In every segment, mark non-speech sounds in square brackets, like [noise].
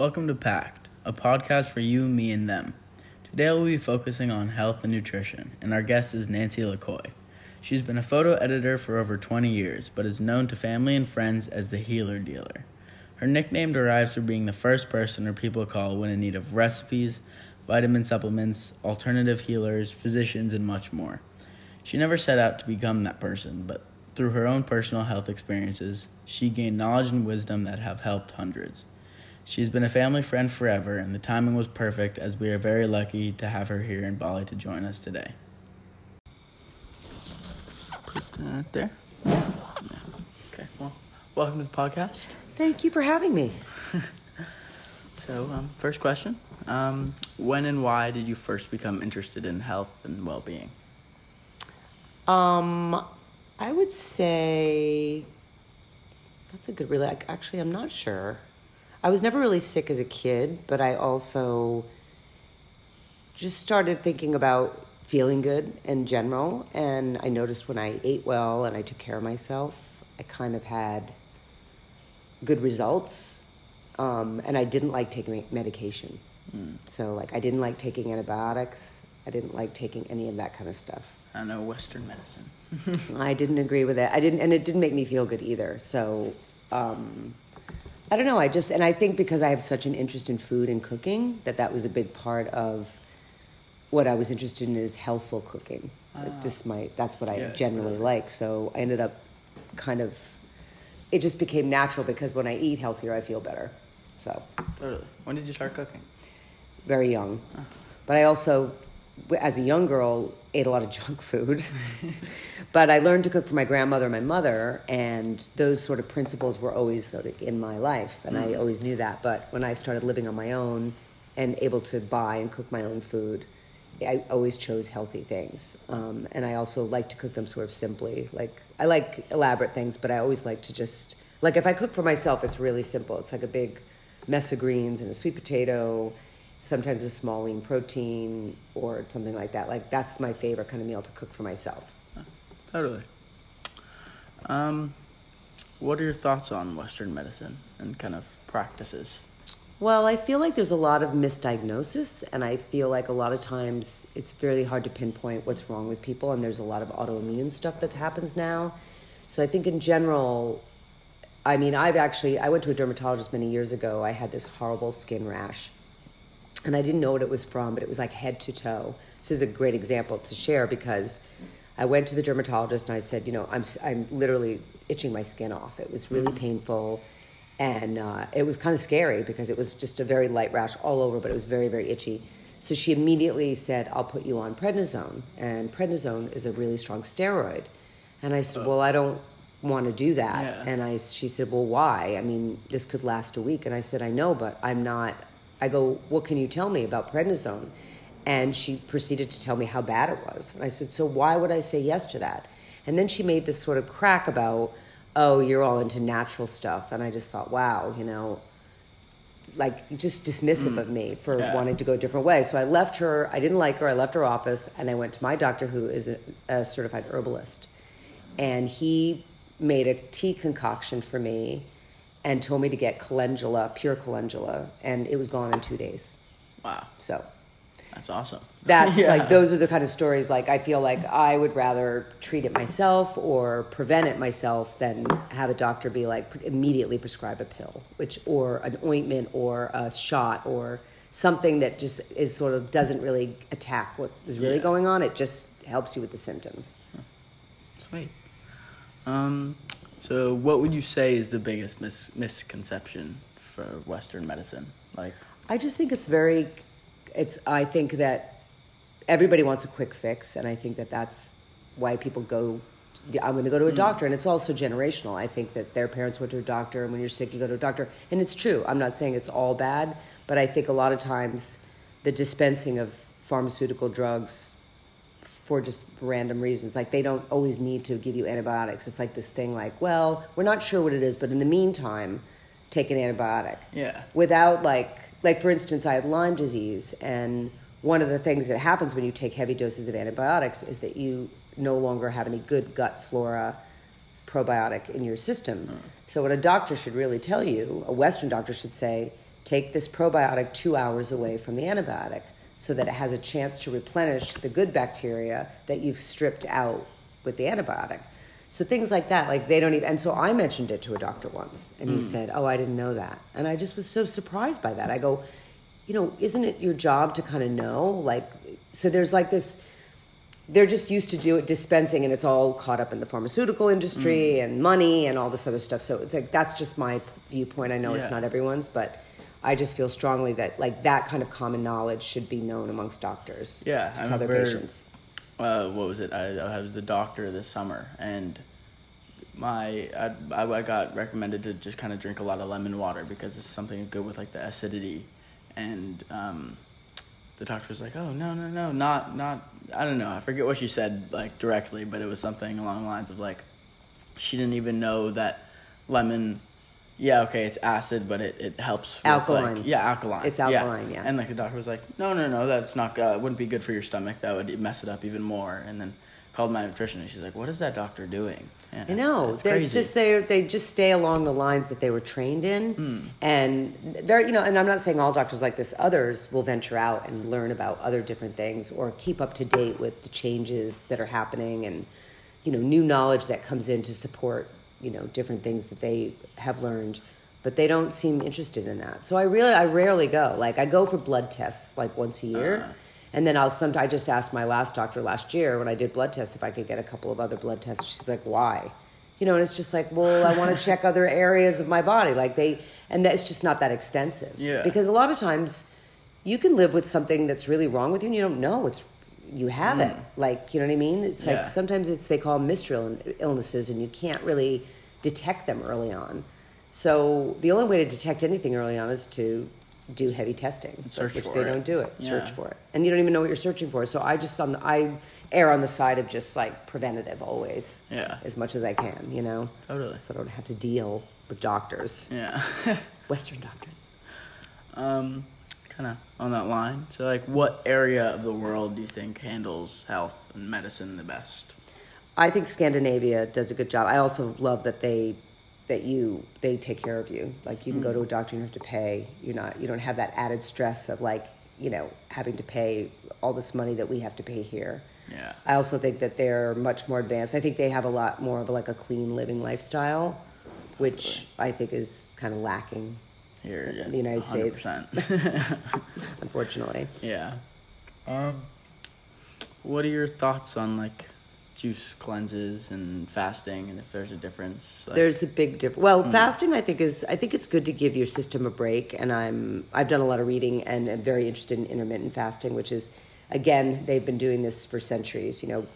Welcome to Packed, a podcast for you, me, and them. Today we'll be focusing on health and nutrition, and our guest is Nancy LaCoy. She's been a photo editor for over 20 years, but is known to family and friends as the Healer Dealer. Her nickname derives from being the first person her people call when in need of recipes, vitamin supplements, alternative healers, physicians, and much more. She never set out to become that person, but through her own personal health experiences, she gained knowledge and wisdom that have helped hundreds. She's been a family friend forever, and the timing was perfect as we are very lucky to have her here in Bali to join us today. Put that there. Yeah. Okay, well, welcome to the podcast. Thank you for having me. [laughs] So, um, first question um, When and why did you first become interested in health and well being? Um, I would say that's a good. Really, actually, I'm not sure. I was never really sick as a kid, but I also just started thinking about feeling good in general. And I noticed when I ate well and I took care of myself, I kind of had good results. Um, and I didn't like taking medication. Mm. So, like, I didn't like taking antibiotics. I didn't like taking any of that kind of stuff. I know Western medicine. [laughs] I didn't agree with it. I didn't, and it didn't make me feel good either. So, um, I don't know. I just, and I think because I have such an interest in food and cooking, that that was a big part of what I was interested in is healthful cooking. Like Ah. just my, that's what I Yeah, generally totally. like. So I ended up kind of, it just became natural because when I eat healthier, I feel better. So Totally. When did you start cooking? very young. But I also, as a young girl, ate a lot of [laughs] junk food. but I learned to cook for my grandmother and my mother, and those sort of principles were always sort of in my life, and I always knew that. But when I started living on my own and able to buy and cook my own food, I always chose healthy things. Um, and I also like to cook them sort of simply. Like, I like elaborate things, but I always like to just, like, if I cook for myself, it's really simple. It's like a big mess of greens and a sweet potato, sometimes a small lean protein or something like that. Like, that's my favorite kind of meal to cook for myself. Totally. Um, what are your thoughts on Western medicine and kind of practices? Well, I feel like there's a lot of misdiagnosis, and I feel like a lot of times it's fairly hard to pinpoint what's wrong with people, and there's a lot of autoimmune stuff that happens now. So I think in general, I mean, I've actually I went to a dermatologist many years ago. I had this horrible skin rash, and I didn't know what it was from, but it was like head to toe. This is a great example to share because I went to the dermatologist and I said, you know, I'm I'm literally itching my skin off. It was really painful, and uh, it was kind of scary because it was just a very light rash all over, but it was very very itchy. So she immediately said, "I'll put you on prednisone," and prednisone is a really strong steroid. And I said, "Well, I don't want to do that." Yeah. And I, she said, "Well, why? I mean, this could last a week." And I said, "I know, but I'm not." I go, "What can you tell me about prednisone?" And she proceeded to tell me how bad it was. And I said, "So why would I say yes to that?" And then she made this sort of crack about, "Oh, you're all into natural stuff." And I just thought, "Wow, you know, like just dismissive mm. of me for Yeah. wanting to go a different way. So I left her. I didn't like her. I left her office and I went to my doctor, who is a, a certified herbalist, and he made a tea concoction for me and told me to get calendula, pure calendula, and it was gone in two days. Wow, So that's awesome. that's [laughs] Yeah. like those are the kind of stories like I feel like I would rather treat it myself or prevent it myself than have a doctor be like immediately prescribe a pill, which or an ointment or a shot or something that just is sort of doesn't really attack what is really Yeah. going on. It just helps you with the symptoms. Sweet. Um, so what would you say is the biggest mis- misconception for Western medicine? Like, I just think it's very, it's. I think that everybody wants a quick fix, and I think that that's why people go. I'm going to go to a mm. doctor, and it's also generational. I think that their parents went to a doctor, and when you're sick, you go to a doctor, and it's true. I'm not saying it's all bad, but I think a lot of times the dispensing of pharmaceutical drugs for just random reasons. Like they don't always need to give you antibiotics. It's like this thing like, well, we're not sure what it is, but in the meantime, take an antibiotic. Yeah. Without like like for instance, I had Lyme disease and one of the things that happens when you take heavy doses of antibiotics is that you no longer have any good gut flora probiotic in your system. Hmm. So what a doctor should really tell you, a western doctor should say, take this probiotic two hours away from the antibiotic so that it has a chance to replenish the good bacteria that you've stripped out with the antibiotic. So things like that, like they don't even. And so I mentioned it to a doctor once, and he mm. said, "Oh, I didn't know that," and I just was so surprised by that. I go, you know, isn't it your job to kind of know? Like, so there's like this. They're just used to do it dispensing, and it's all caught up in the pharmaceutical industry mm. and money and all this other stuff. So it's like that's just my viewpoint. I know it's not everyone's, but I just feel strongly that like that kind of common knowledge should be known amongst doctors. Yeah, to I tell their patients. uh, what was it? I, I was the doctor this summer, and my I, I, I got recommended to just kind of drink a lot of lemon water because it's something good with like the acidity, and um, the doctor was like, "Oh no, no, no, not not." I don't know. I forget what she said like directly, but it was something along the lines of like, she didn't even know that lemon. Yeah, okay, it's acid, but it, it helps. With, Alkaline. Like, yeah, alkaline. It's alkaline, yeah. And like the doctor was like, no, no, no, that's not. Uh, wouldn't be good for your stomach. That would mess it up even more. And then called my nutritionist. And she's like, what is that doctor doing? Yeah, I know. It's It's just they they just stay along the lines that they were trained in, Hmm. and they're you know. And I'm not saying all doctors like this. Others will venture out and learn about other different things or keep up to date with the changes that are happening and you know new knowledge that comes in to support you know different things that they have learned. But they don't seem interested in that. So I really I rarely go. Like I go for blood tests like once a year. Uh-huh. And then I'll some. I just asked my last doctor last year when I did blood tests if I could get a couple of other blood tests. She's like, "Why?" You know, and it's just like, well, I want to [laughs] check other areas of my body, like they, and that's just not that extensive. Yeah. Because a lot of times, you can live with something that's really wrong with you, and you don't know it's you have it. Like you know what I mean? It's Yeah. like sometimes it's they call them mystery illnesses, and you can't really detect them early on. So the only way to detect anything early on is to do heavy testing, Search which they it. don't do it. Search for it, and you don't even know what you're searching for. So I just on the, I err on the side of just like preventative always, Yeah. as much as I can, you know, Totally. so I don't have to deal with doctors, Yeah. [laughs] Western doctors. um, kind of on that line. So, like, what area of the world do you think handles health and medicine the best? I think Scandinavia does a good job. I also love that they that you they take care of you. Like you can go to a mm-hmm. doctor, you don't have to pay. You're not you don't have that added stress of like you know having to pay all this money that we have to pay here. Yeah. I also think that they're much more advanced. I think they have a lot more of like a clean living lifestyle, which I think is kind of lacking, Here, yeah, the United States. 100%. [laughs] [laughs] unfortunately. yeah. Um, what are your thoughts on like juice cleanses and fasting, and if there's a difference? Like, There's a big difference. Well, fasting, I think is I think it's good to give your system a break, and I'm I've done a lot of reading and am very interested in intermittent fasting, which is again they've been doing this for centuries. You know,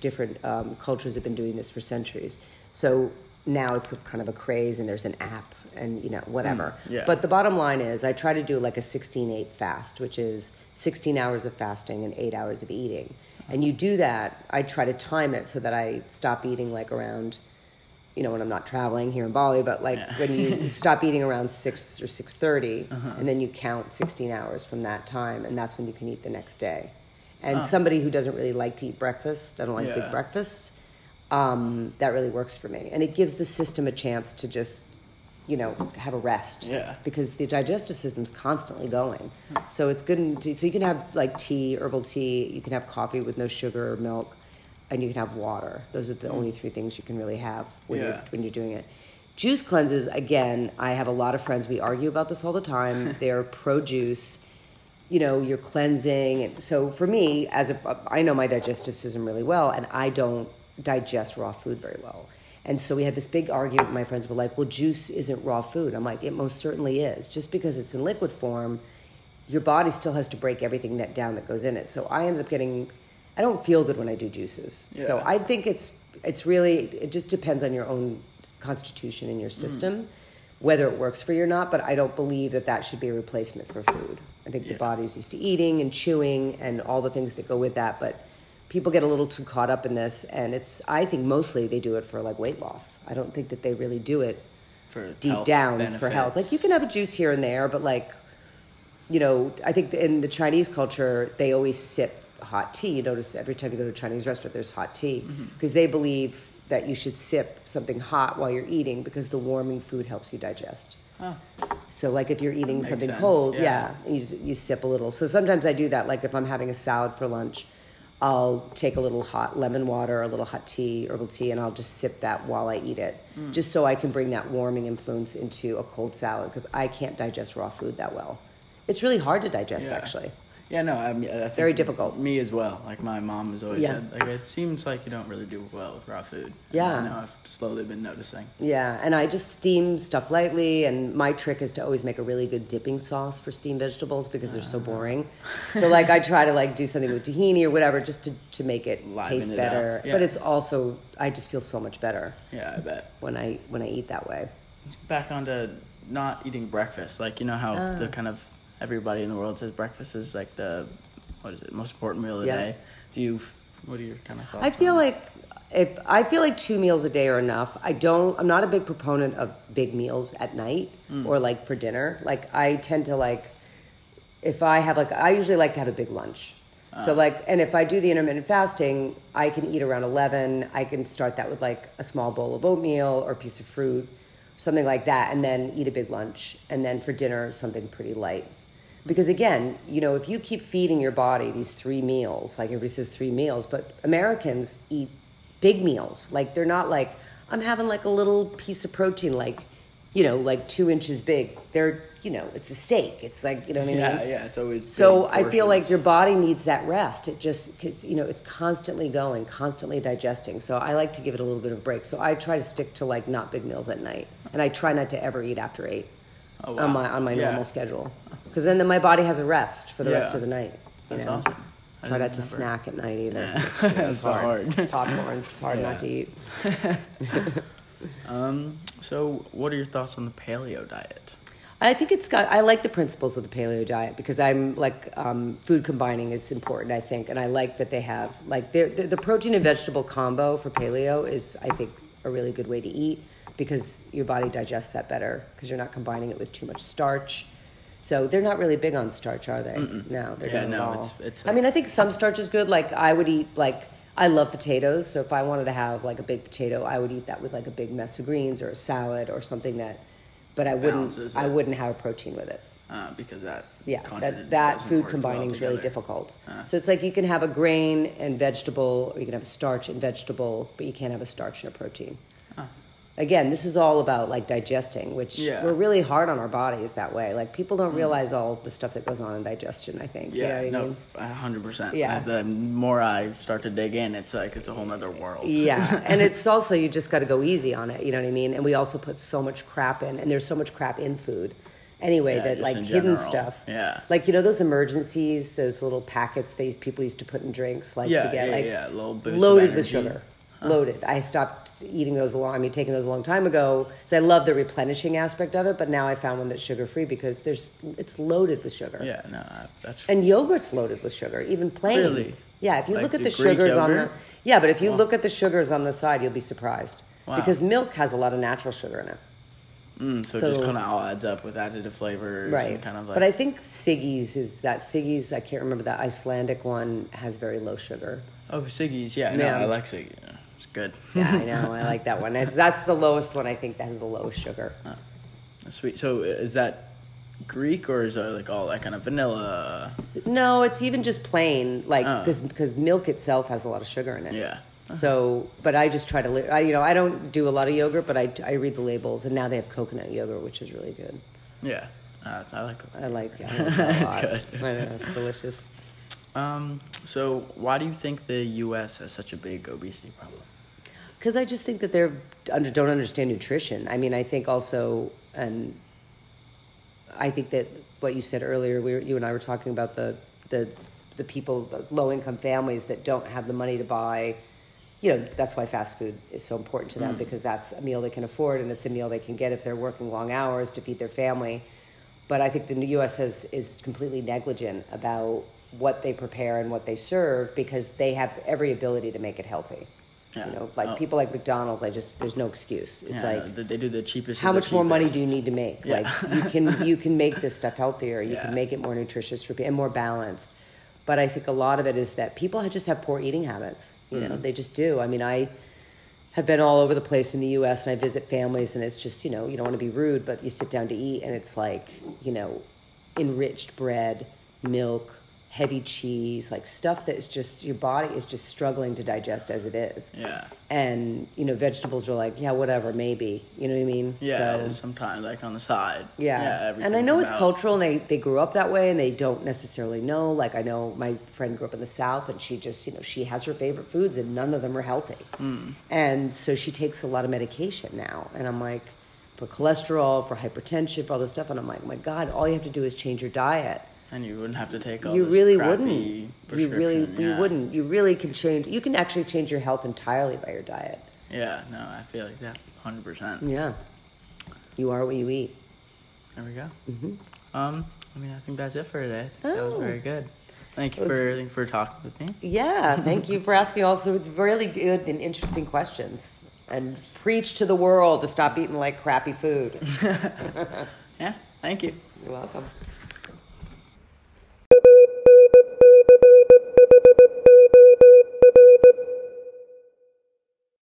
different um, cultures have been doing this for centuries. So now it's kind of a craze, and there's an app, and you know whatever. yeah. But the bottom line is, I try to do like a 16-8 fast, which is 16 hours of fasting and eight hours of eating. And you do that. I try to time it so that I stop eating like around you know when I'm not traveling here in Bali, but like Yeah. when you [laughs] stop eating around six or six and then you count sixteen hours from that time, and that's when you can eat the next day. And somebody who doesn't really like to eat breakfast, I don't like Yeah. big breakfasts. Um, that really works for me, and it gives the system a chance to just, you know, have a rest. Yeah. Because the digestive system's constantly going, so it's good. And so you can have like tea, herbal tea. You can have coffee with no sugar or milk and you can have water. Those are the mm. only three things you can really have when you're when you're doing it. Juice cleanses again. I have a lot of friends. We argue about this all the time. [laughs] They're pro juice. You know, you're cleansing. And so for me, as a, I know my digestive system really well, and I don't digest raw food very well. And so we had this big argument. My friends were like, "Well, juice isn't raw food." I'm like, "It most certainly is. Just because it's in liquid form, your body still has to break everything that down that goes in it. So I ended up getting I don't feel good when I do juices. So I think it's it's really it just depends on your own constitution and your hmm. system whether it works for you or not, but I don't believe that that should be a replacement for food. I think the Yeah. body's used to eating and chewing and all the things that go with that, but people get a little too caught up in this and it's I think mostly they do it for like weight loss. I don't think that they really do it for deep down for health. Like you can have a juice here and there, but like, you know, I think in the Chinese culture, they always sip hot tea. You notice every time you go to a Chinese restaurant, there's hot tea Mm-hmm. because they believe that you should sip something hot while you're eating because the warming food helps you digest. Oh, So like if you're eating something sense, cold, yeah. yeah, you, you sip a little. So sometimes I do that. Like if I'm having a salad for lunch, I'll take a little hot lemon water, a little hot tea, herbal tea, and I'll just sip that while I eat it, Mm. just so I can bring that warming influence into a cold salad because I can't digest raw food that well. It's really hard to digest, Yeah. actually. Yeah, no, I, mean, I think Very difficult. Me as well. Like my mom has always Yeah. said, like it seems like you don't really do well with raw food. And Yeah. I know I've slowly been noticing. Yeah, and I just steam stuff lightly. And my trick is to always make a really good dipping sauce for steamed vegetables because they're so Uh-huh. boring. so like I try to like do something with tahini or whatever just to, to make it Liven taste it better. yeah. But it's also I just feel so much better Yeah, I bet. when I when I eat that way. Back onto not eating breakfast. Like you know how Ah. the kind of everybody in the world says breakfast is like the what is it most important meal of the Yeah. day. Do you? What are your kind of thoughts? I feel on like if I feel like two meals a day are enough. I don't. I'm not a big proponent of big meals at night Mm. or like for dinner. Like I tend to like if I have like I usually like to have a big lunch. Ah. So like and if I do the intermittent fasting, I can eat around 11. I can start that with like a small bowl of oatmeal or a piece of fruit, something like that and then eat a big lunch and then for dinner something pretty light. Because again, you know, if you keep feeding your body these three meals, like everybody says three meals, but Americans eat big meals. Like they're not like I'm having like a little piece of protein, like you know, like two inches big. They're you know, it's a steak. It's like you know what I mean. Yeah, yeah, it's always. So I feel like your body needs that rest. It just, cause, you know, it's constantly going, constantly digesting. So I like to give it a little bit of a break. So I try to stick to like not big meals at night, and I try not to ever eat after eight Oh, wow. on my on my Yeah. normal schedule, because then, then my body has a rest for the rest of the night. You That's know, awesome. I try not to snack at night either. Yeah. It's, so [laughs] hard. Popcorn's hard Yeah. not to eat. [laughs] Um. So, what are your thoughts on the paleo diet? I think it's got. I like the principles of the paleo diet because I'm like um, food combining is important. I think, and I like that they have like the the protein and vegetable combo for paleo is I think a really good way to eat because your body digests that better because you're not combining it with too much starch. So they're not really big on starch, are they? No, they're Yeah, not at no, all. it's- it's I mean, I think some starch is good. Like I would eat like I love potatoes, so if I wanted to have like a big potato, I would eat that with like a big mess of greens or a salad or something that. But I wouldn't. I wouldn't have a protein with it. Uh, because that's Yeah, that that food combining well is really difficult. Uh. So it's like you can have a grain and vegetable, or you can have a starch and vegetable, but you can't have a starch and a protein. Ah. Again, this is all about like digesting, which Yeah. we're really hard on our bodies that way. Like people don't mm-hmm. realize all the stuff that goes on in digestion. I think. You know. Yeah, what I no, mean? a hundred percent. Yeah. The more I start to dig in, it's like it's a whole nother world. Yeah, [laughs] and it's also you just got to go easy on it. You know what I mean? And we also put so much crap in, and there's so much crap in food. Anyway, Yeah, that like hidden general. stuff. Yeah. Like you know those Emergen-Cs, those little packets they used, people used to put in drinks, like Yeah, to get like yeah, a little boost loaded with sugar. Loaded. I stopped eating those a long. I mean, taking those a long time ago. So I love the replenishing aspect of it, but now I found one that's sugar free because there's it's loaded with sugar. Yeah, no, that's And yogurt's loaded with sugar, even plain. Really? Yeah, if you Like look at the the, sugars on the yeah, but if you look at the sugars on the side, you'll be surprised Wow. because milk has a lot of natural sugar in it. mm, so, it just kind of all adds up with additive flavors Right. and kind of like. but I think Siggi's is that Siggi's. I can't remember that Icelandic one has very low sugar. oh, Siggi's, yeah, Yeah. no, I like Siggi. Yeah, It's good. Yeah, I know. I like that one. It's, that's the lowest one. I think that has the lowest sugar. That's sweet. So is that Greek or is it like all that kind of vanilla? No, it's even just plain, like Oh. because because milk itself has a lot of sugar in it. Yeah. So, but I just try to, li- I, you know, I don't do a lot of yogurt, but I, I read the labels, and now they have coconut yogurt, which is really good. Yeah. Uh, I like it. I like, I like that a [laughs] lot. It's good. I know, it's delicious. Um, so why do you think the U.S. has such a big obesity problem? Because I just think that they're under, don't understand nutrition. I mean, I think also, and I think that what you said earlier, we were, you and I were talking about the the the people, the low income families that don't have the money to buy. You know, that's why fast food is so important to them because that's a meal they can afford and it's a meal they can get if they're working long hours to feed their family. But I think the U.S. has is completely negligent about what they prepare and what they serve because they have every ability to make it healthy. Yeah. You know, like Oh. people like McDonald's, I just there's no excuse. It's Yeah, like they- do the cheapest. how the much more money do you need to make? Yeah. Like you can [laughs] you can make this stuff healthier. You can make it more nutritious for people and more balanced. But I think a lot of it is that people just have poor eating habits. You know, Mm. they just do. I mean, I have been all over the place in the U.S. and I visit families, and it's just you know you don't want to be rude, but you sit down to eat, and it's like you know enriched bread, milk, heavy cheese, like stuff that is just your body is just struggling to digest as it is. Yeah. And you know vegetables are like yeah whatever maybe you know what I mean. Yeah, So- sometimes like on the side. yeah. yeah and I know it's cultural and they, they grew up that way and they don't necessarily know. Like I know my friend grew up in the South and she just, you know, she has her favorite foods and none of them are healthy. Hmm. And so she takes a lot of medication now. And I'm like, for cholesterol, for hypertension, for all this stuff. And I'm like, my God, all you have to do is change your diet. And you wouldn't have to take all You really wouldn't. You really, prescription, you wouldn't. You really can change. You can actually change your health entirely by your diet. Yeah, no, I feel like that 100%. Yeah. You are what you eat. There we go. Um, I mean, I think that's it for today. That was Oh. very good. Thank you was- for thank you for talking with me. Yeah, thank you for asking also really good and interesting questions. And preach to the world to stop eating like crappy food. [laughs] Yeah, thank you. You're welcome.